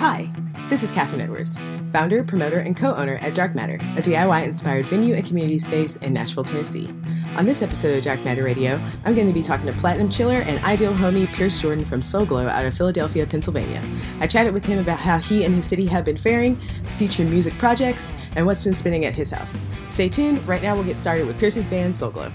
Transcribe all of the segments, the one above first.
Hi, this is Catherine Edwards, founder, promoter, and co owner at Dark Matter, a DIY inspired venue and community space in Nashville, Tennessee. On this episode of Dark Matter Radio, I'm going to be talking to Platinum Chiller and ideal homie Pierce Jordan from Soul Glo out of Philadelphia, Pennsylvania. I chatted with him about how he and his city have been faring, future music projects, and what's been spinning at his house. Stay tuned, right now we'll get started with Pierce's band Soul Glo.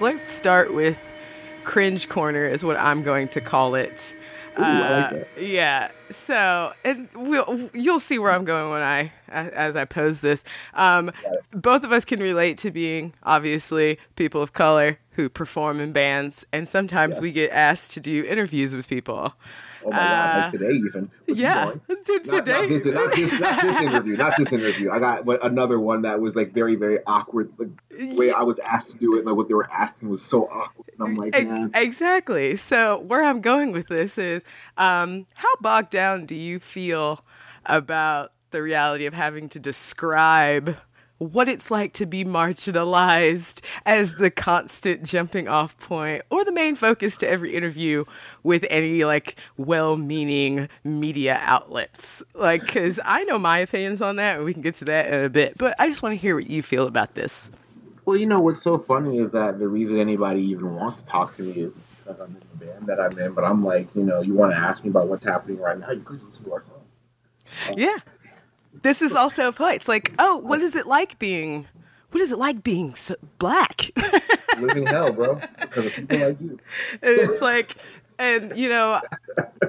Let's start with cringe corner is what I'm going to call it. Ooh, uh, like yeah. So, and we'll you'll see where I'm going when I as I pose this. Um, both of us can relate to being obviously people of color who perform in bands, and sometimes we get asked to do interviews with people. Oh my uh, god! Like uh, today, even. Yeah, today. Not, not, this, not, this, not this interview. Not this interview. I got another one that was like very, very awkward. Like, the way I was asked to do it, like what they were asking was so awkward. And I'm like, man. Exactly. So where I'm going with this is, um, how bogged down do you feel about the reality of having to describe? What it's like to be marginalized as the constant jumping off point or the main focus to every interview with any like well-meaning media outlets. Like because i know my opinions on that and we can get to that in a bit but i just want to hear what you feel about this. Well you know what's so funny is that the reason anybody even wants to talk to me is because i'm in the band that i'm in but i'm like you know you want to ask me about what's happening right now you could listen to our song yeah this is also a point. It's like, oh, what is it like being? What is it like being so black? Living hell, bro. Because of people like you. and it's like, and you know,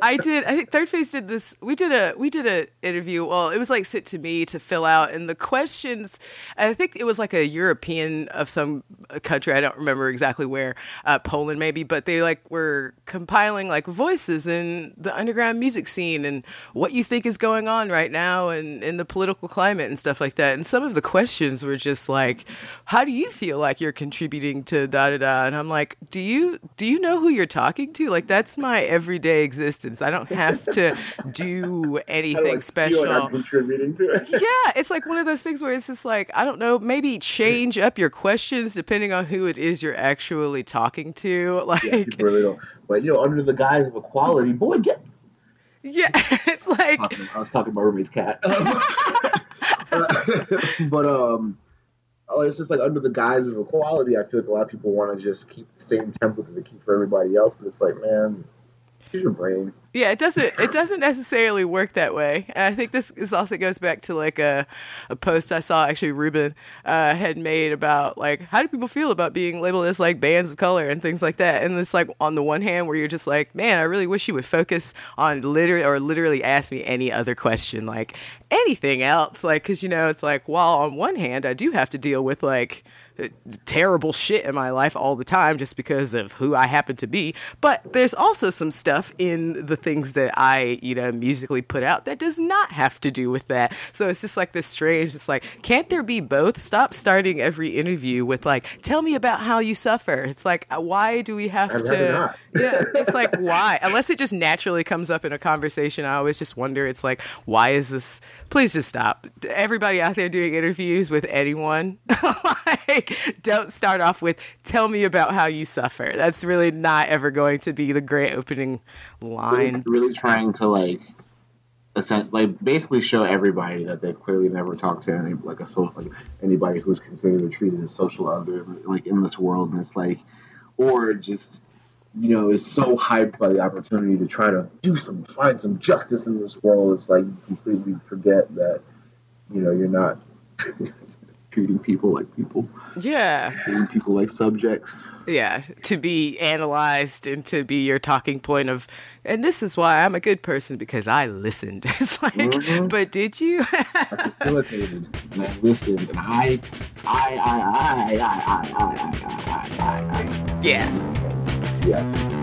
I did. I think Thirdface did this. We did a we did a interview. Well, it was like sit to me to fill out, and the questions. I think it was like a European of some country. I don't remember exactly where, uh, Poland maybe, but they like were compiling like voices in the underground music scene and what you think is going on right now and in the political climate and stuff like that. And some of the questions were just like, "How do you feel like you're contributing to da da da?" And I'm like, "Do you do you know who you're talking to? Like that's my everyday existence. I don't have to do anything like special. Like contributing to it. yeah, it's like one of those things where it's just like I don't know, maybe change up your questions depending on who it is you're actually talking to. Like, yeah, really don't. But you know, under the guise of equality, boy, get. Yeah, it's like I was talking, I was talking about roommate's cat. but um oh, it's just like under the guise of equality, I feel like a lot of people want to just keep the same template that they keep for everybody else, but it's like, man, use your brain. Yeah, it doesn't. It doesn't necessarily work that way. And I think this, this also goes back to like a, a post I saw actually Ruben uh, had made about like how do people feel about being labeled as like bands of color and things like that. And it's like on the one hand where you're just like, man, I really wish you would focus on literally or literally ask me any other question, like anything else, like because you know it's like while on one hand I do have to deal with like terrible shit in my life all the time just because of who I happen to be. But there's also some stuff in the things that I, you know, musically put out that does not have to do with that. So it's just like this strange, it's like, can't there be both? Stop starting every interview with like, tell me about how you suffer. It's like, uh, why do we have I'd to? Yeah, it's like, why? Unless it just naturally comes up in a conversation, I always just wonder, it's like, why is this? Please just stop. Everybody out there doing interviews with anyone, like, don't start off with, tell me about how you suffer. That's really not ever going to be the great opening line. Really, really trying to like, like basically show everybody that they've clearly never talked to any like a social like anybody who's considered or treated as social other like in this world, and it's like, or just you know is so hyped by the opportunity to try to do some find some justice in this world. It's like you completely forget that you know you're not treating people like people. Yeah. Treating people like subjects. Yeah, to be analyzed and to be your talking point of, and this is why I'm a good person because I listened. It's like, mm-hmm. but did you? I facilitated and I listened and I, I, I, I, I, I, I, I, I, I, I. Yeah. Yeah.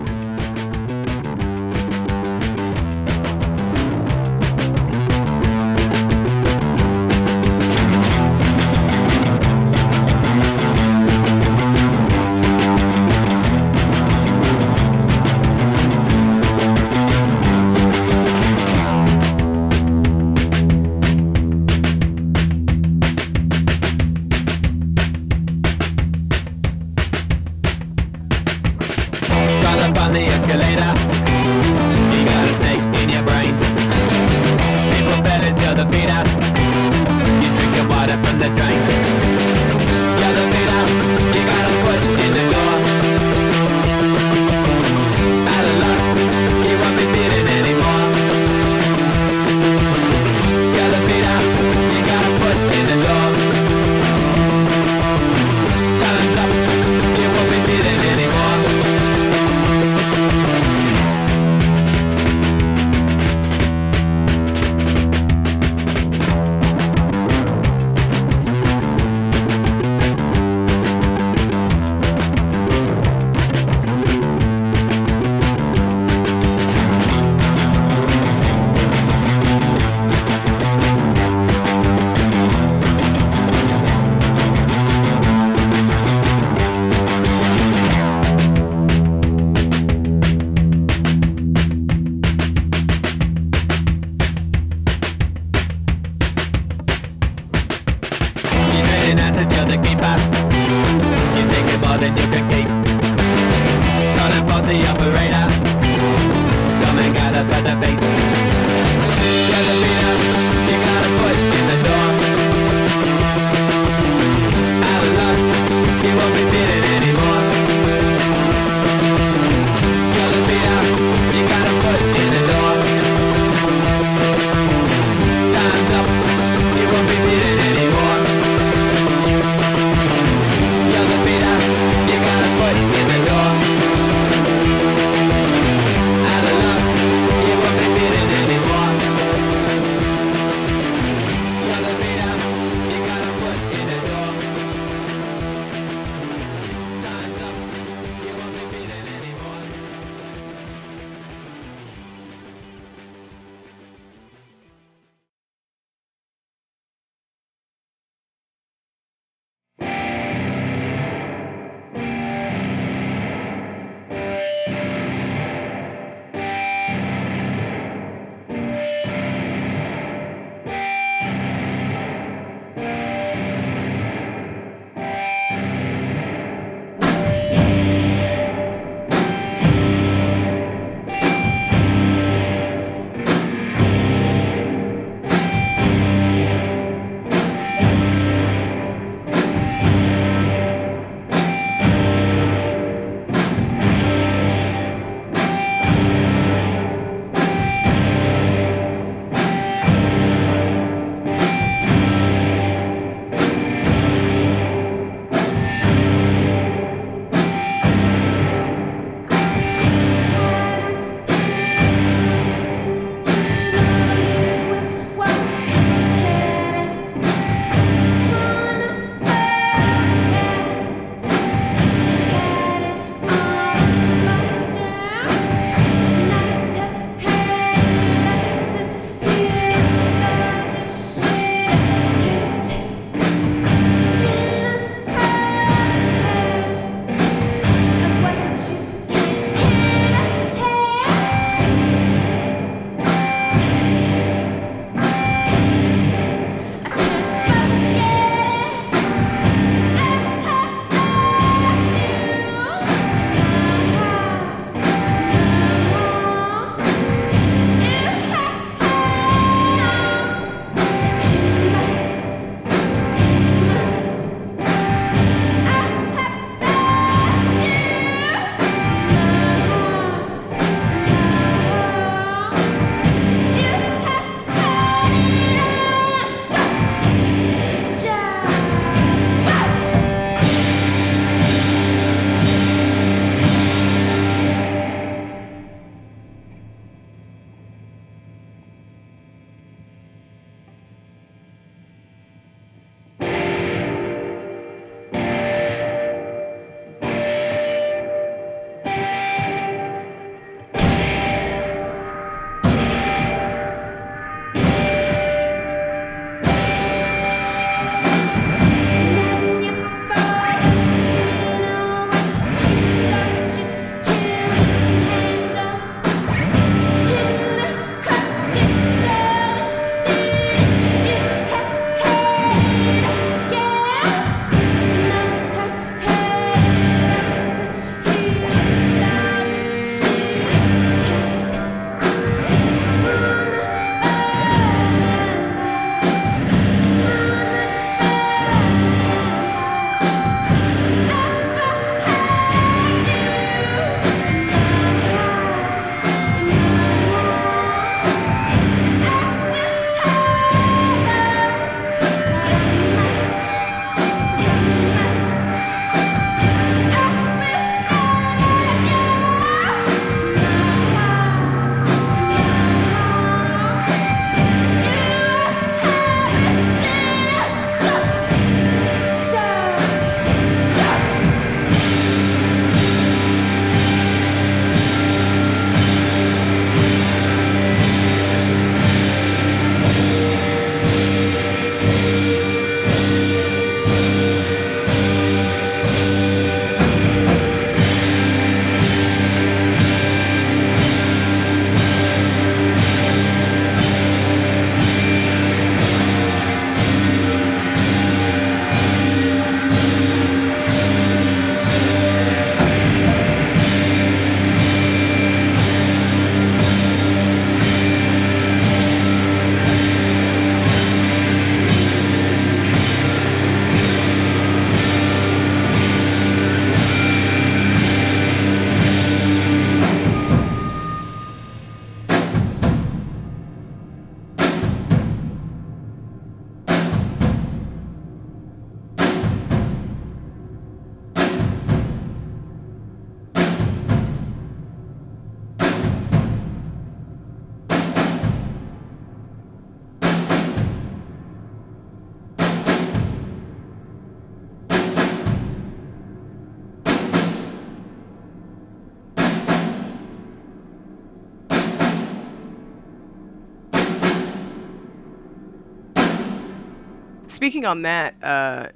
Speaking on that, uh,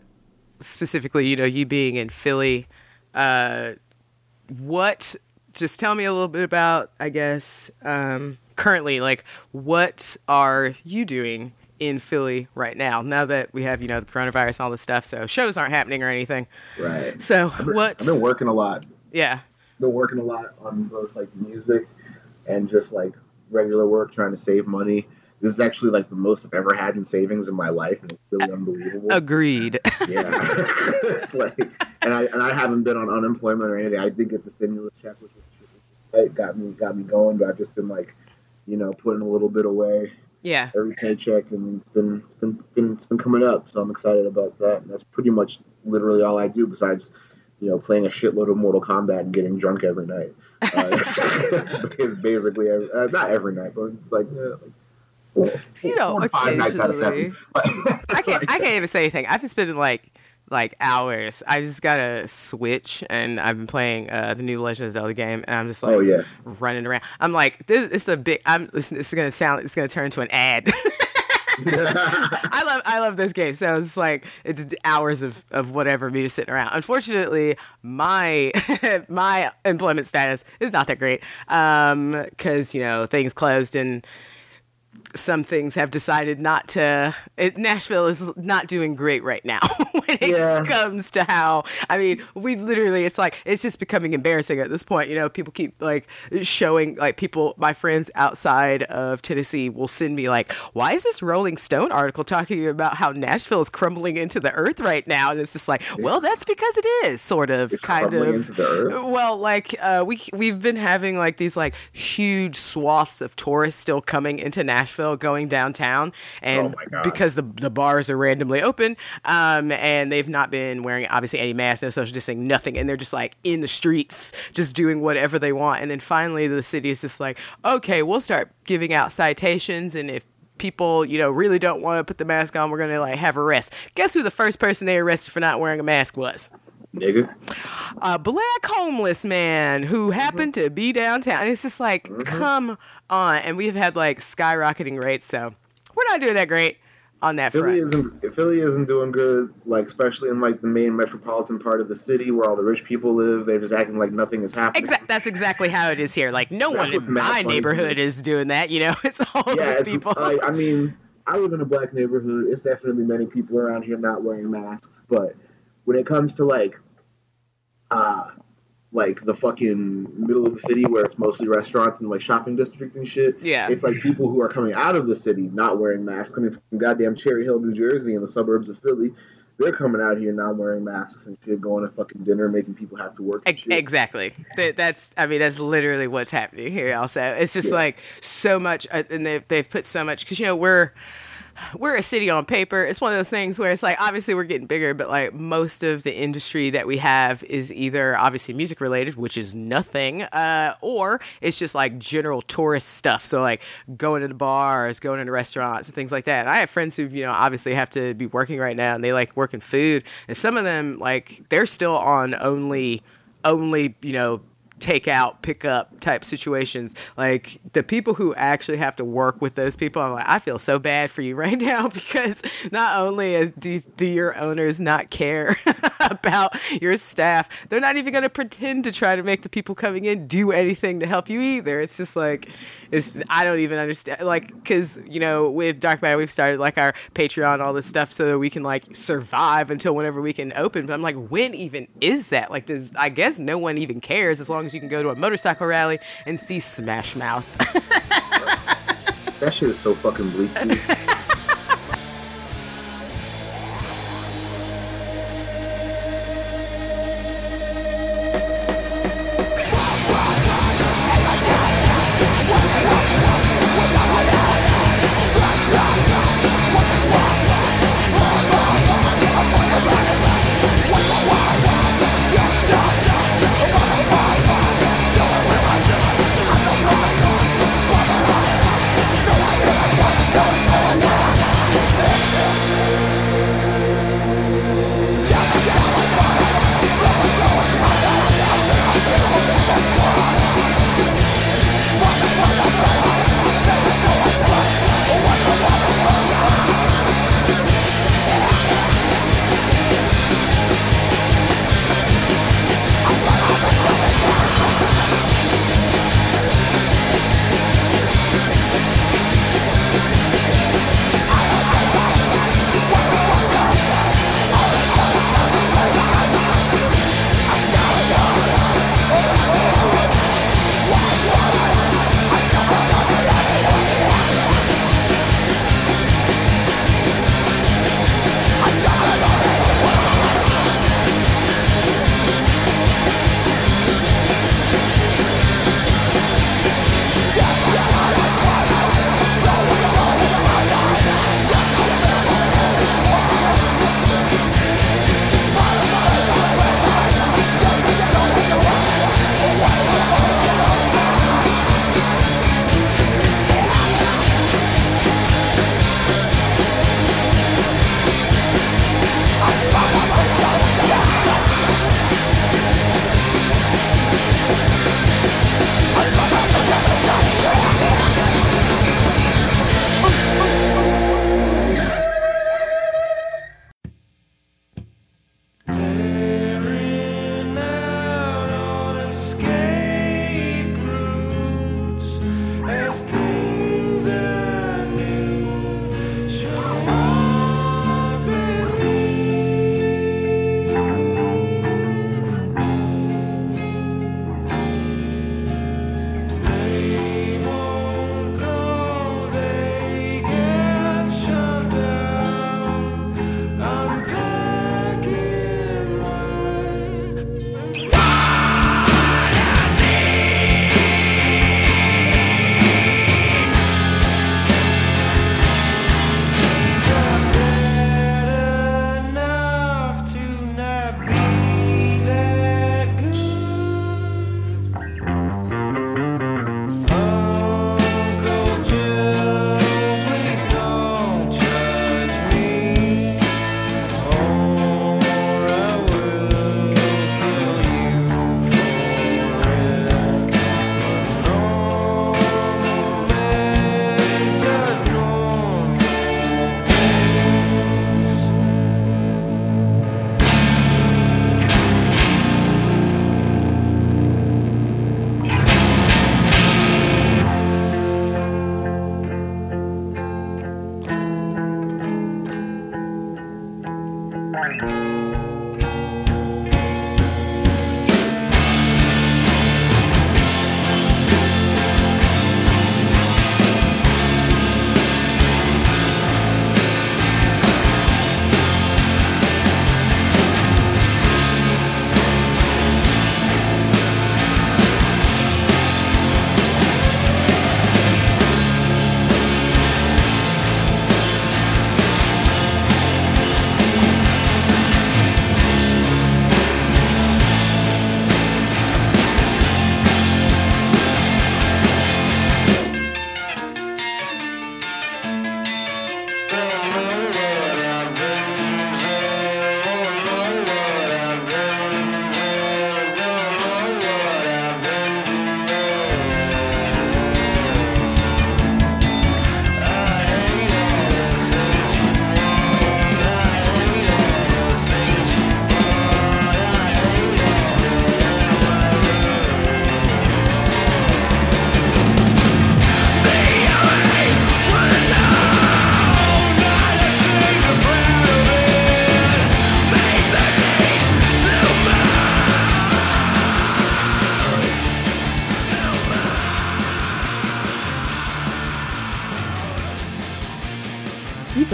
specifically, you know, you being in Philly, uh, what? Just tell me a little bit about, I guess, um, currently, like, what are you doing in Philly right now? Now that we have, you know, the coronavirus and all this stuff, so shows aren't happening or anything. Right. So I've been, what? I've been working a lot. yeah. Been working a lot on both like music and just like regular work, trying to save money. This is actually like the most I've ever had in savings in my life, and it's really unbelievable. Agreed. yeah, it's like, and I and I haven't been on unemployment or anything. I did get the stimulus check, which was it got me got me going, but I've just been like, you know, putting a little bit away yeah. every paycheck, and it's been it's been, been it's been coming up. So I'm excited about that. And that's pretty much literally all I do besides, you know, playing a shitload of Mortal Kombat and getting drunk every night. Uh, that's, that's basically every, uh, not every night, but like. Uh, like four, You know, five nights out of seven. I can't. I can't even say anything. I've been spending like like hours. I just got a Switch, and I've been playing uh, the new Legend of Zelda game, and I'm just like Oh, yeah. running around. I'm like, this, is a big. I'm. This, this is gonna sound. It's gonna turn into an ad. I love I love this game. So it's like it's hours of, of whatever me just sitting around. Unfortunately, my my employment status is not that great because you know things closed and some things have decided not to. It, Nashville is not doing great right now when it Yeah. comes to how. I mean, we literally, it's like it's just becoming embarrassing at this point. You know, people keep like showing like people, my friends outside of Tennessee will send me like, why is this Rolling Stone article talking about how Nashville is crumbling into the earth right now? And it's just like, well, that's because it is sort of It's kind of. into the earth? Well, like uh, we we've been having like these like huge swaths of tourists still coming into Nashville, going downtown, and Oh because the the bars are randomly open, um, and they've not been wearing obviously any masks, no social distancing, nothing, and they're just like in the streets, just doing whatever they want, and then finally the city is just like, okay, we'll start giving out citations, and if people you know really don't want to put the mask on we're gonna like have arrests guess who the first person they arrested for not wearing a mask was Nigga. a black homeless man who mm-hmm. happened to be downtown. And it's just like, mm-hmm. come on. And we've had like skyrocketing rates, so we're not doing that great on that Philly front. isn't Philly isn't doing good, like especially in like the main metropolitan part of the city where all the rich people live. They're just acting like nothing is happening. Exact. That's exactly how it is here. Like no That's one in my neighborhood is doing that. You know, it's all Yeah, the it's, people. like, I mean, I live in a black neighborhood. It's definitely many people around here not wearing masks, but when it comes to like, uh, like the fucking middle of the city where it's mostly restaurants and like shopping district and shit. Yeah. It's like people who are coming out of the city not wearing masks, coming from goddamn Cherry Hill, New Jersey, and the suburbs of Philly. They're coming out here not wearing masks and shit, going to fucking dinner, making people have to work. Exactly. That, that's. I mean, that's literally what's happening here. Also, it's just Yeah. like so much, uh, and they've they've put so much because you know we're we're a city on paper. It's one of those things where it's like obviously we're getting bigger, but like most of the industry that we have is either obviously music related, which is nothing, uh, or it's just like general tourist stuff. So like going to the bars, going into restaurants, and things like that. And I have friends who you know obviously have to be working right now, and they like work in food, and some of them like they're still on only only you know take out pick up type situations. Like the people who actually have to work with those people i'm like i feel so bad for you right now because not only do, do your owners not care about your staff they're not even going to pretend to try to make the people coming in do anything to help you either. It's just like i don't even understand like because you know with dark matter we've started like our patreon all this stuff so that we can like survive until whenever we can open but i'm like when even is that like does i guess no one even cares as long as you can go to a motorcycle rally and see smash mouth That shit is so fucking bleak.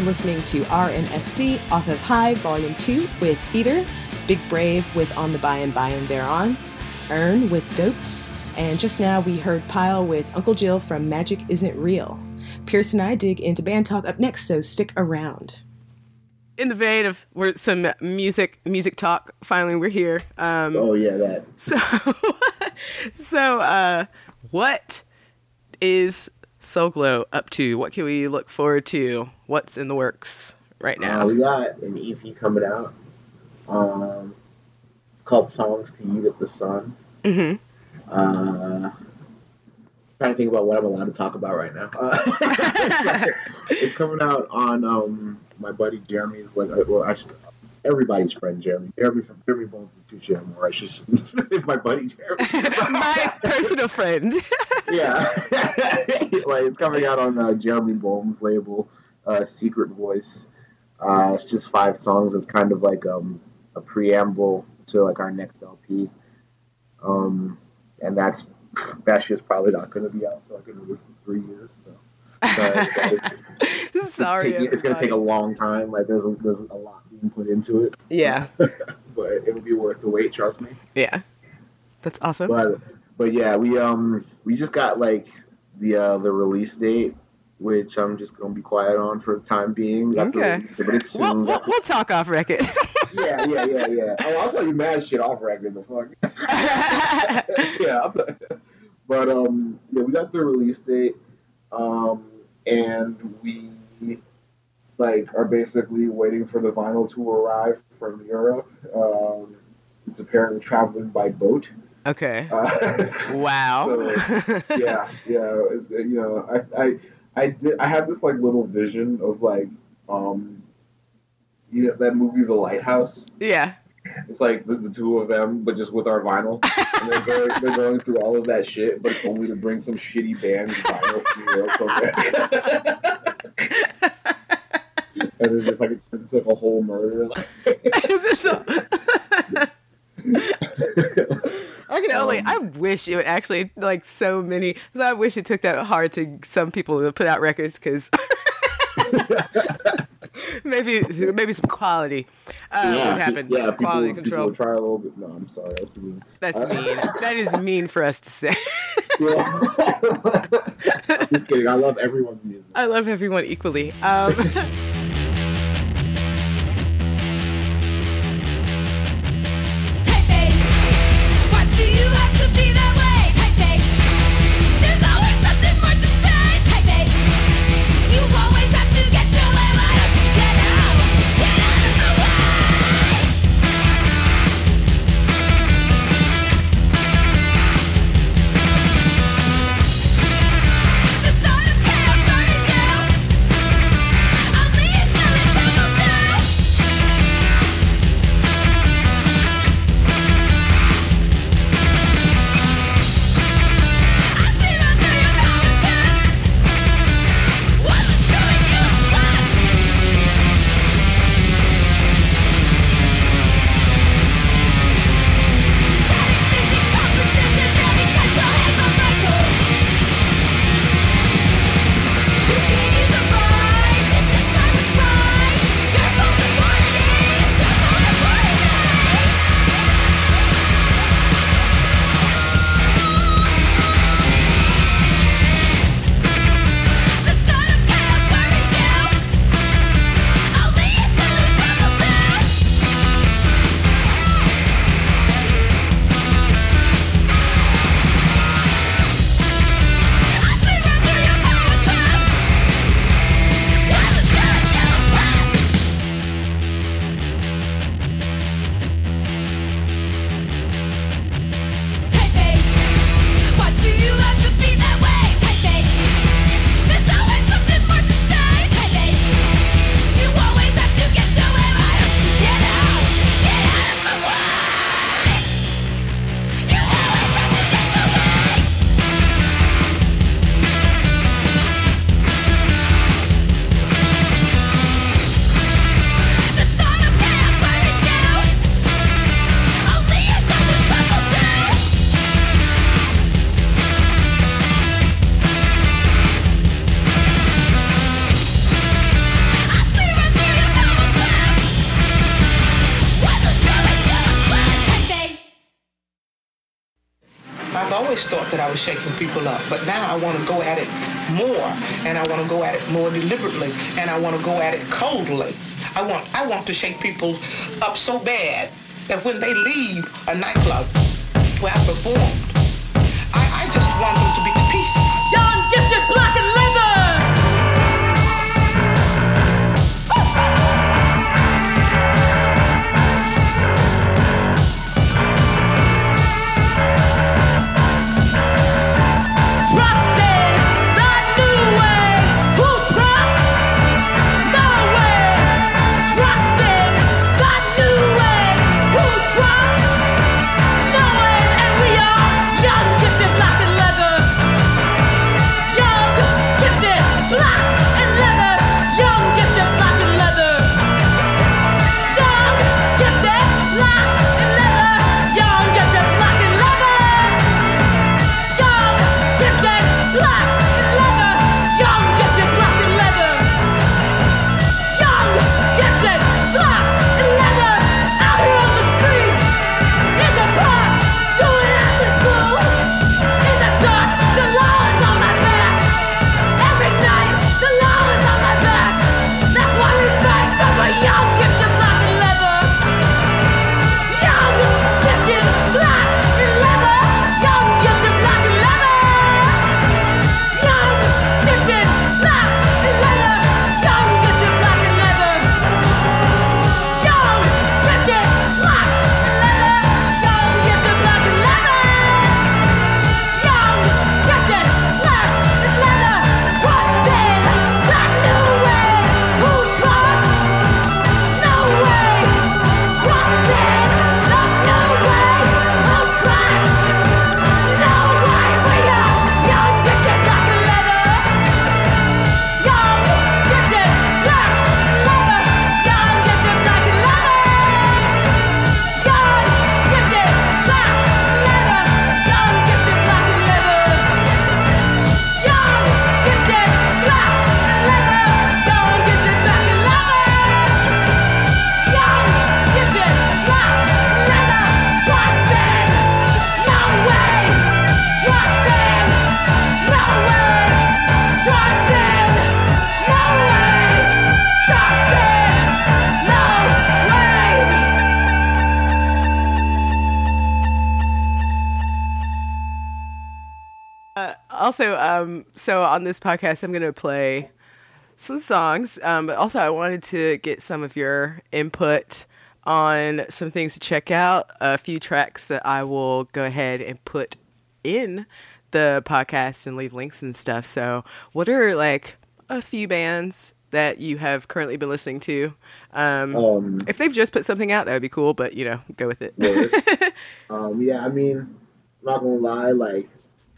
Listening to RNFC off of High Volume 2 with Feeder, Big Brave with On the By and By and Thereon, Earn with Doped, and just now we heard Pile with Uncle Jill from Magic Isn't Real. Pierce and I dig into band talk up next, so stick around. In the vein of we're some music music talk, finally we're here. Um, oh yeah, that. So, so uh, what is Soul Glo up to? What can we look forward to? What's in the works right now? Uh, we got an EP coming out. Um, it's called Songs to Yeet at the Sun. Mm-hmm. Uh, trying to think about what I'm allowed to talk about right now. Uh, it's coming out on um, my buddy Jeremy's like uh, well, actually everybody's friend Jeremy. Jeremy from Jeremy Bolm from Touché Amoré. I should say my buddy Jeremy. my personal friend. yeah, like it's coming out on uh, Jeremy Bolm's label, uh, Secret Voice. Uh, it's just five songs. It's kind of like um, a preamble to like our next LP. Um, and that's that shit's probably not going to be out for like another three years. So. it's, Sorry, it's, it's going to take a long time. Like there's a, there's a lot being put into it. Yeah, but it'll be worth the wait. Trust me. Yeah, that's awesome. But but yeah, we um we just got like the uh, the release date which I'm just gonna be quiet on for the time being. okay. but it's soon. We'll, we'll, we'll, talk off record. yeah, yeah, yeah, yeah. Oh, I'll tell you mad shit off record. The fuck. yeah, I'll tell. You. But um, yeah, we got the release date, um, and we like are basically waiting for the vinyl to arrive from Europe. Um, it's apparently traveling by boat. Okay. Uh, wow. So, yeah, yeah. It's you know I I I did I had this like little vision of like um you know that movie The Lighthouse. Yeah. It's like the, the two of them, but just with our vinyl. and they're going, they're going through all of that shit, but only to bring some shitty band's vinyl from Europe. and it's just like it's like a whole murder. I can only. Um, I wish it would actually like so many. I wish it took that hard to some people to put out records because maybe maybe some quality uh, yeah, would happen. Yeah, quality people, control. People try a little bit. No, I'm sorry. That's mean. That's uh, mean. that is mean for us to say. Just kidding. I love everyone's music. I love everyone equally. Um, I was shaking people up, but now I want to go at it more, and I want to go at it more deliberately, and I want to go at it coldly. I want, I want to shake people up so bad that when they leave a nightclub where I performed, I, I just want them to be also um so on this podcast i'm going to play some songs um but also i wanted to get some of your input on some things to check out a few tracks that i will go ahead and put in the podcast and leave links and stuff. So what are like a few bands that you have currently been listening to? Um, Um, if they've just put something out that would be cool but you know go with it. Um, yeah, I mean, I'm not gonna lie, like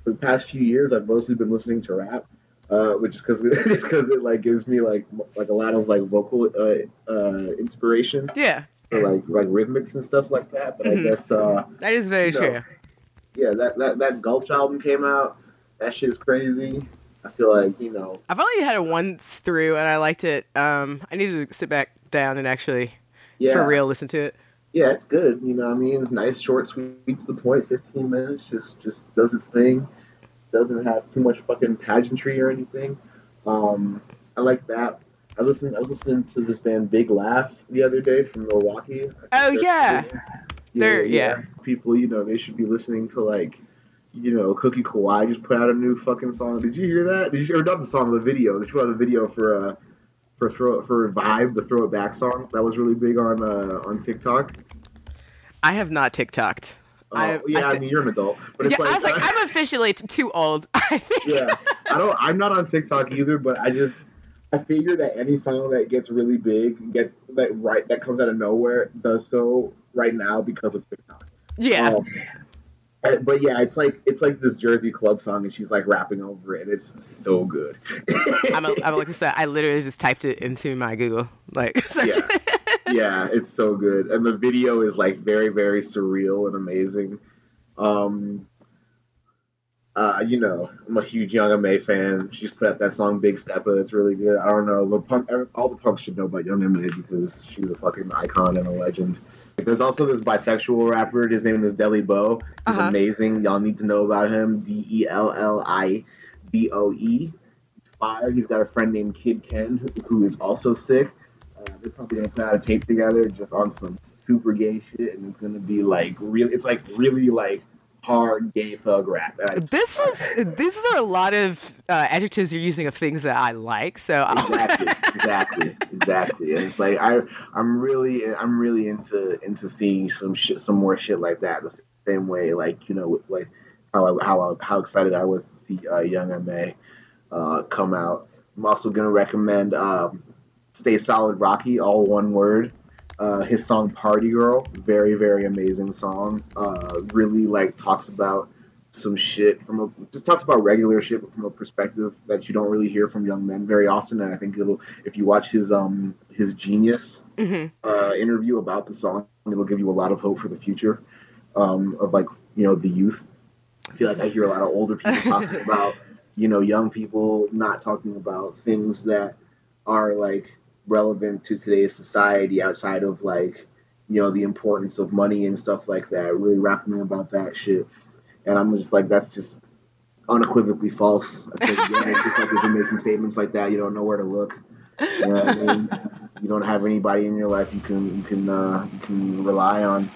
the past few years, I've mostly been listening to rap, uh, which is because just because it like gives me like like a lot of like vocal uh, uh, inspiration yeah for like like rhythmics and stuff like that. But Mhm. I guess uh, that is very you know, true yeah, that that that Gulch album came out. That shit is crazy. I feel like you know, I've only had it once through, and I liked it. Um, I needed to sit back down and actually, yeah, for real, listen to it. Yeah, it's good. You know, what I mean, nice, short, sweet, to the point. Fifteen minutes, just just does its thing. Doesn't have too much fucking pageantry or anything. Um, I like that. I listened. I was listening to this band Big Laugh the other day from Milwaukee. Oh, yeah. cool. They're- yeah. People, you know, they should be listening to like, you know, Cookiee Kawaii just put out a new fucking song. Did you hear that? Did you or not the song, the video? They put out a video for uh for throw for Vibe, the Throw It Back song. That was really big on uh on TikTok. I have not TikToked. Oh, I- yeah, I I, mean you're an adult, but it's yeah, like, I was like, I'm officially t- too old. I think. yeah, I don't. I'm not on TikTok either, but I just I figure that any song that gets really big gets that right that comes out of nowhere does so right now because of TikTok. Yeah. Um, but yeah, it's like it's like this Jersey club song, and she's like rapping over it. and It's so good. I'm, a, I'm like I said, I literally just typed it into my Google like search. Yeah. yeah, it's so good, and the video is like very, very surreal and amazing. Um, uh, you know, I'm a huge Young M.A fan. She's put out that song "Big Steppa." It's really good. I don't know, the punk, all the punks should know about Young M.A because she's a fucking icon and a legend. There's also this bisexual rapper. His name is Delli Boe. He's Uh-huh. amazing. Y'all need to know about him. D E L L I B O E. Fire. He's got a friend named Kidd Kenn who, is also sick. Uh, they're probably gonna put out a tape together just on some super gay shit, and it's gonna be like really. It's like really like hard gay thug rap. This is these are a lot of uh, adjectives you're using of things that I like. So I'll, exactly, exactly, exactly. And it's like I, I'm really, I'm really into into seeing some shit, some more shit like that. The same way, like you know, like how I, how I, how excited I was to see uh, Young M.A uh, come out. I'm also gonna recommend um, "Stay Solid Rocky," all one word. Uh, his song "Party Girl," very very amazing song. Uh, really like talks about some shit from a just talks about regular shit but from a perspective that you don't really hear from young men very often and i think it'll if you watch his um his genius Mhm. uh interview about the song it'll give you a lot of hope for the future um of like you know the youth i feel like i hear a lot of older people talking about you know young people not talking about things that are like relevant to today's society outside of like you know the importance of money and stuff like that really rapping about that shit and I'm just like, that's just unequivocally false. I think yeah, it's just like if you're making statements like that, you don't know where to look. You know I mean? You don't have anybody in your life you can you can uh, you can rely on.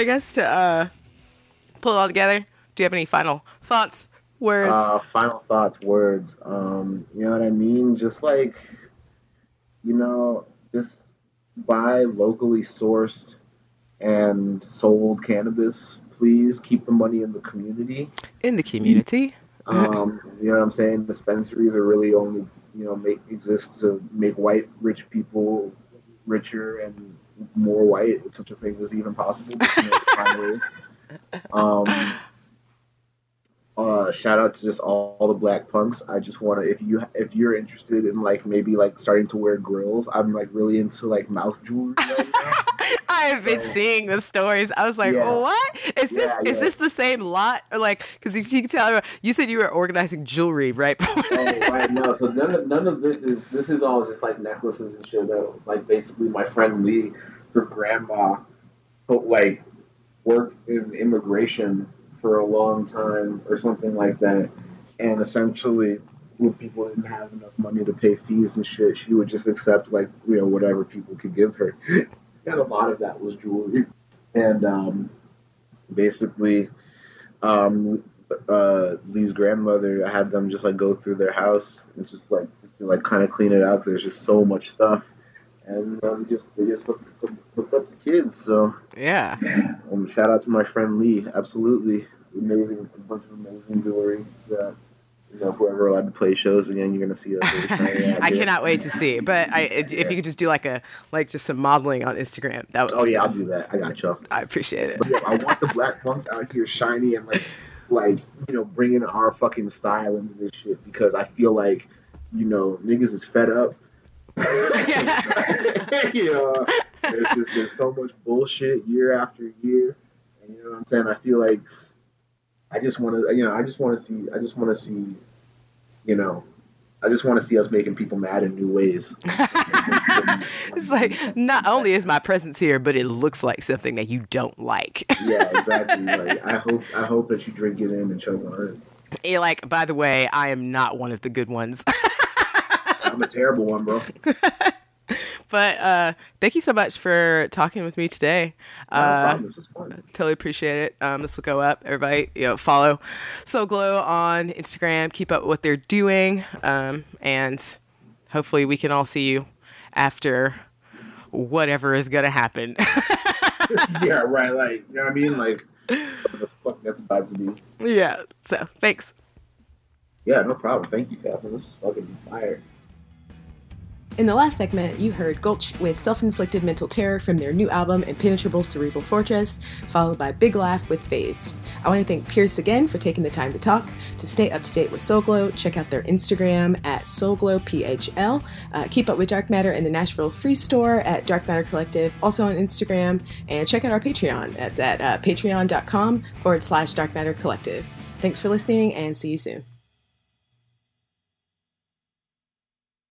I guess to uh, pull it all together, do you have any final thoughts, words? Uh, final thoughts, words. Um, you know what I mean? Just like, you know, just buy locally sourced and sold cannabis. Please keep the money in the community. In the community. Um, you know what I'm saying? Dispensaries are really only, you know, make exist to make white rich people richer and more white, if such a thing is even possible. but, you know, it kinda is. Um, uh, shout out to just all, all the black punks. I just want to, if you if you're interested in like maybe like starting to wear grills, I'm like really into like mouth jewelry right now. I have been So- seeing the stories. I was like, Yeah. what is this? Yeah, Is this the same lot? Or like, because you can tell, you said you were organizing jewelry, right? oh, right, no. So none of none of this is this is all just like necklaces and shit. That like basically my friend Lee, her grandma, like worked in immigration for a long time or something like that, and essentially when people didn't have enough money to pay fees and shit, she would just accept like you know whatever people could give her, and a lot of that was jewelry, and um, basically. Um, uh, Lee's grandmother, I had them just like go through their house and just like just to, like kind of clean it out there's just so much stuff, and um, just they just hooked, hooked up the kids. So yeah. um, shout out to my friend Lee, absolutely amazing, a bunch of amazing jewelry that you know whoever allowed to play shows again, you're gonna see us. really shining out I cannot wait to see. But I, if you could just do like a like just some modeling on Instagram, that would. Oh yeah, I'll do that. I got you. I appreciate it. But yeah, I want the black punks out here shiny and like, like you know, bringing our fucking style into this shit because I feel like, you know, niggas is fed up. you know, there's just been so much bullshit year after year, and you know what I'm saying. I feel like I just want to, you know, I just want to see, I just want to see, you know, I just want to see us making people mad in new ways. It's like not only is my presence here, but it looks like something that you don't like. yeah, exactly. Like I hope, I hope that you drink it in and choke on it. You're like, by the way, I am not one of the good ones. I'm a terrible one, bro. but uh, thank you so much for talking with me today. No Uh, problem. This was fun. totally appreciate it. Um, this will go up. Everybody, you know, follow Soul Glo on Instagram. Keep up with what they're doing, um, and hopefully, we can all see you after whatever is gonna happen. yeah, right. Like, you know what I mean? Like, fuck that's about to be. yeah. So thanks. Yeah, no problem. Thank you, Catherine. This is fucking fire. In the last segment, you heard Gulch with Self Inflicted Mental Terror from their new album, Impenetrable Cerebral Fortress, followed by Big Laugh with Phased. I want to thank Pierce again for taking the time to talk. To stay up to date with Soul Glo, check out their Instagram at SoulGloPHL. Uh, keep up with Dark Matter in the Nashville Free Store at Dark Matter Collective, also on Instagram. And check out our Patreon. That's at uh, patreon.com forward slash Dark Matter Collective. Thanks for listening and see you soon.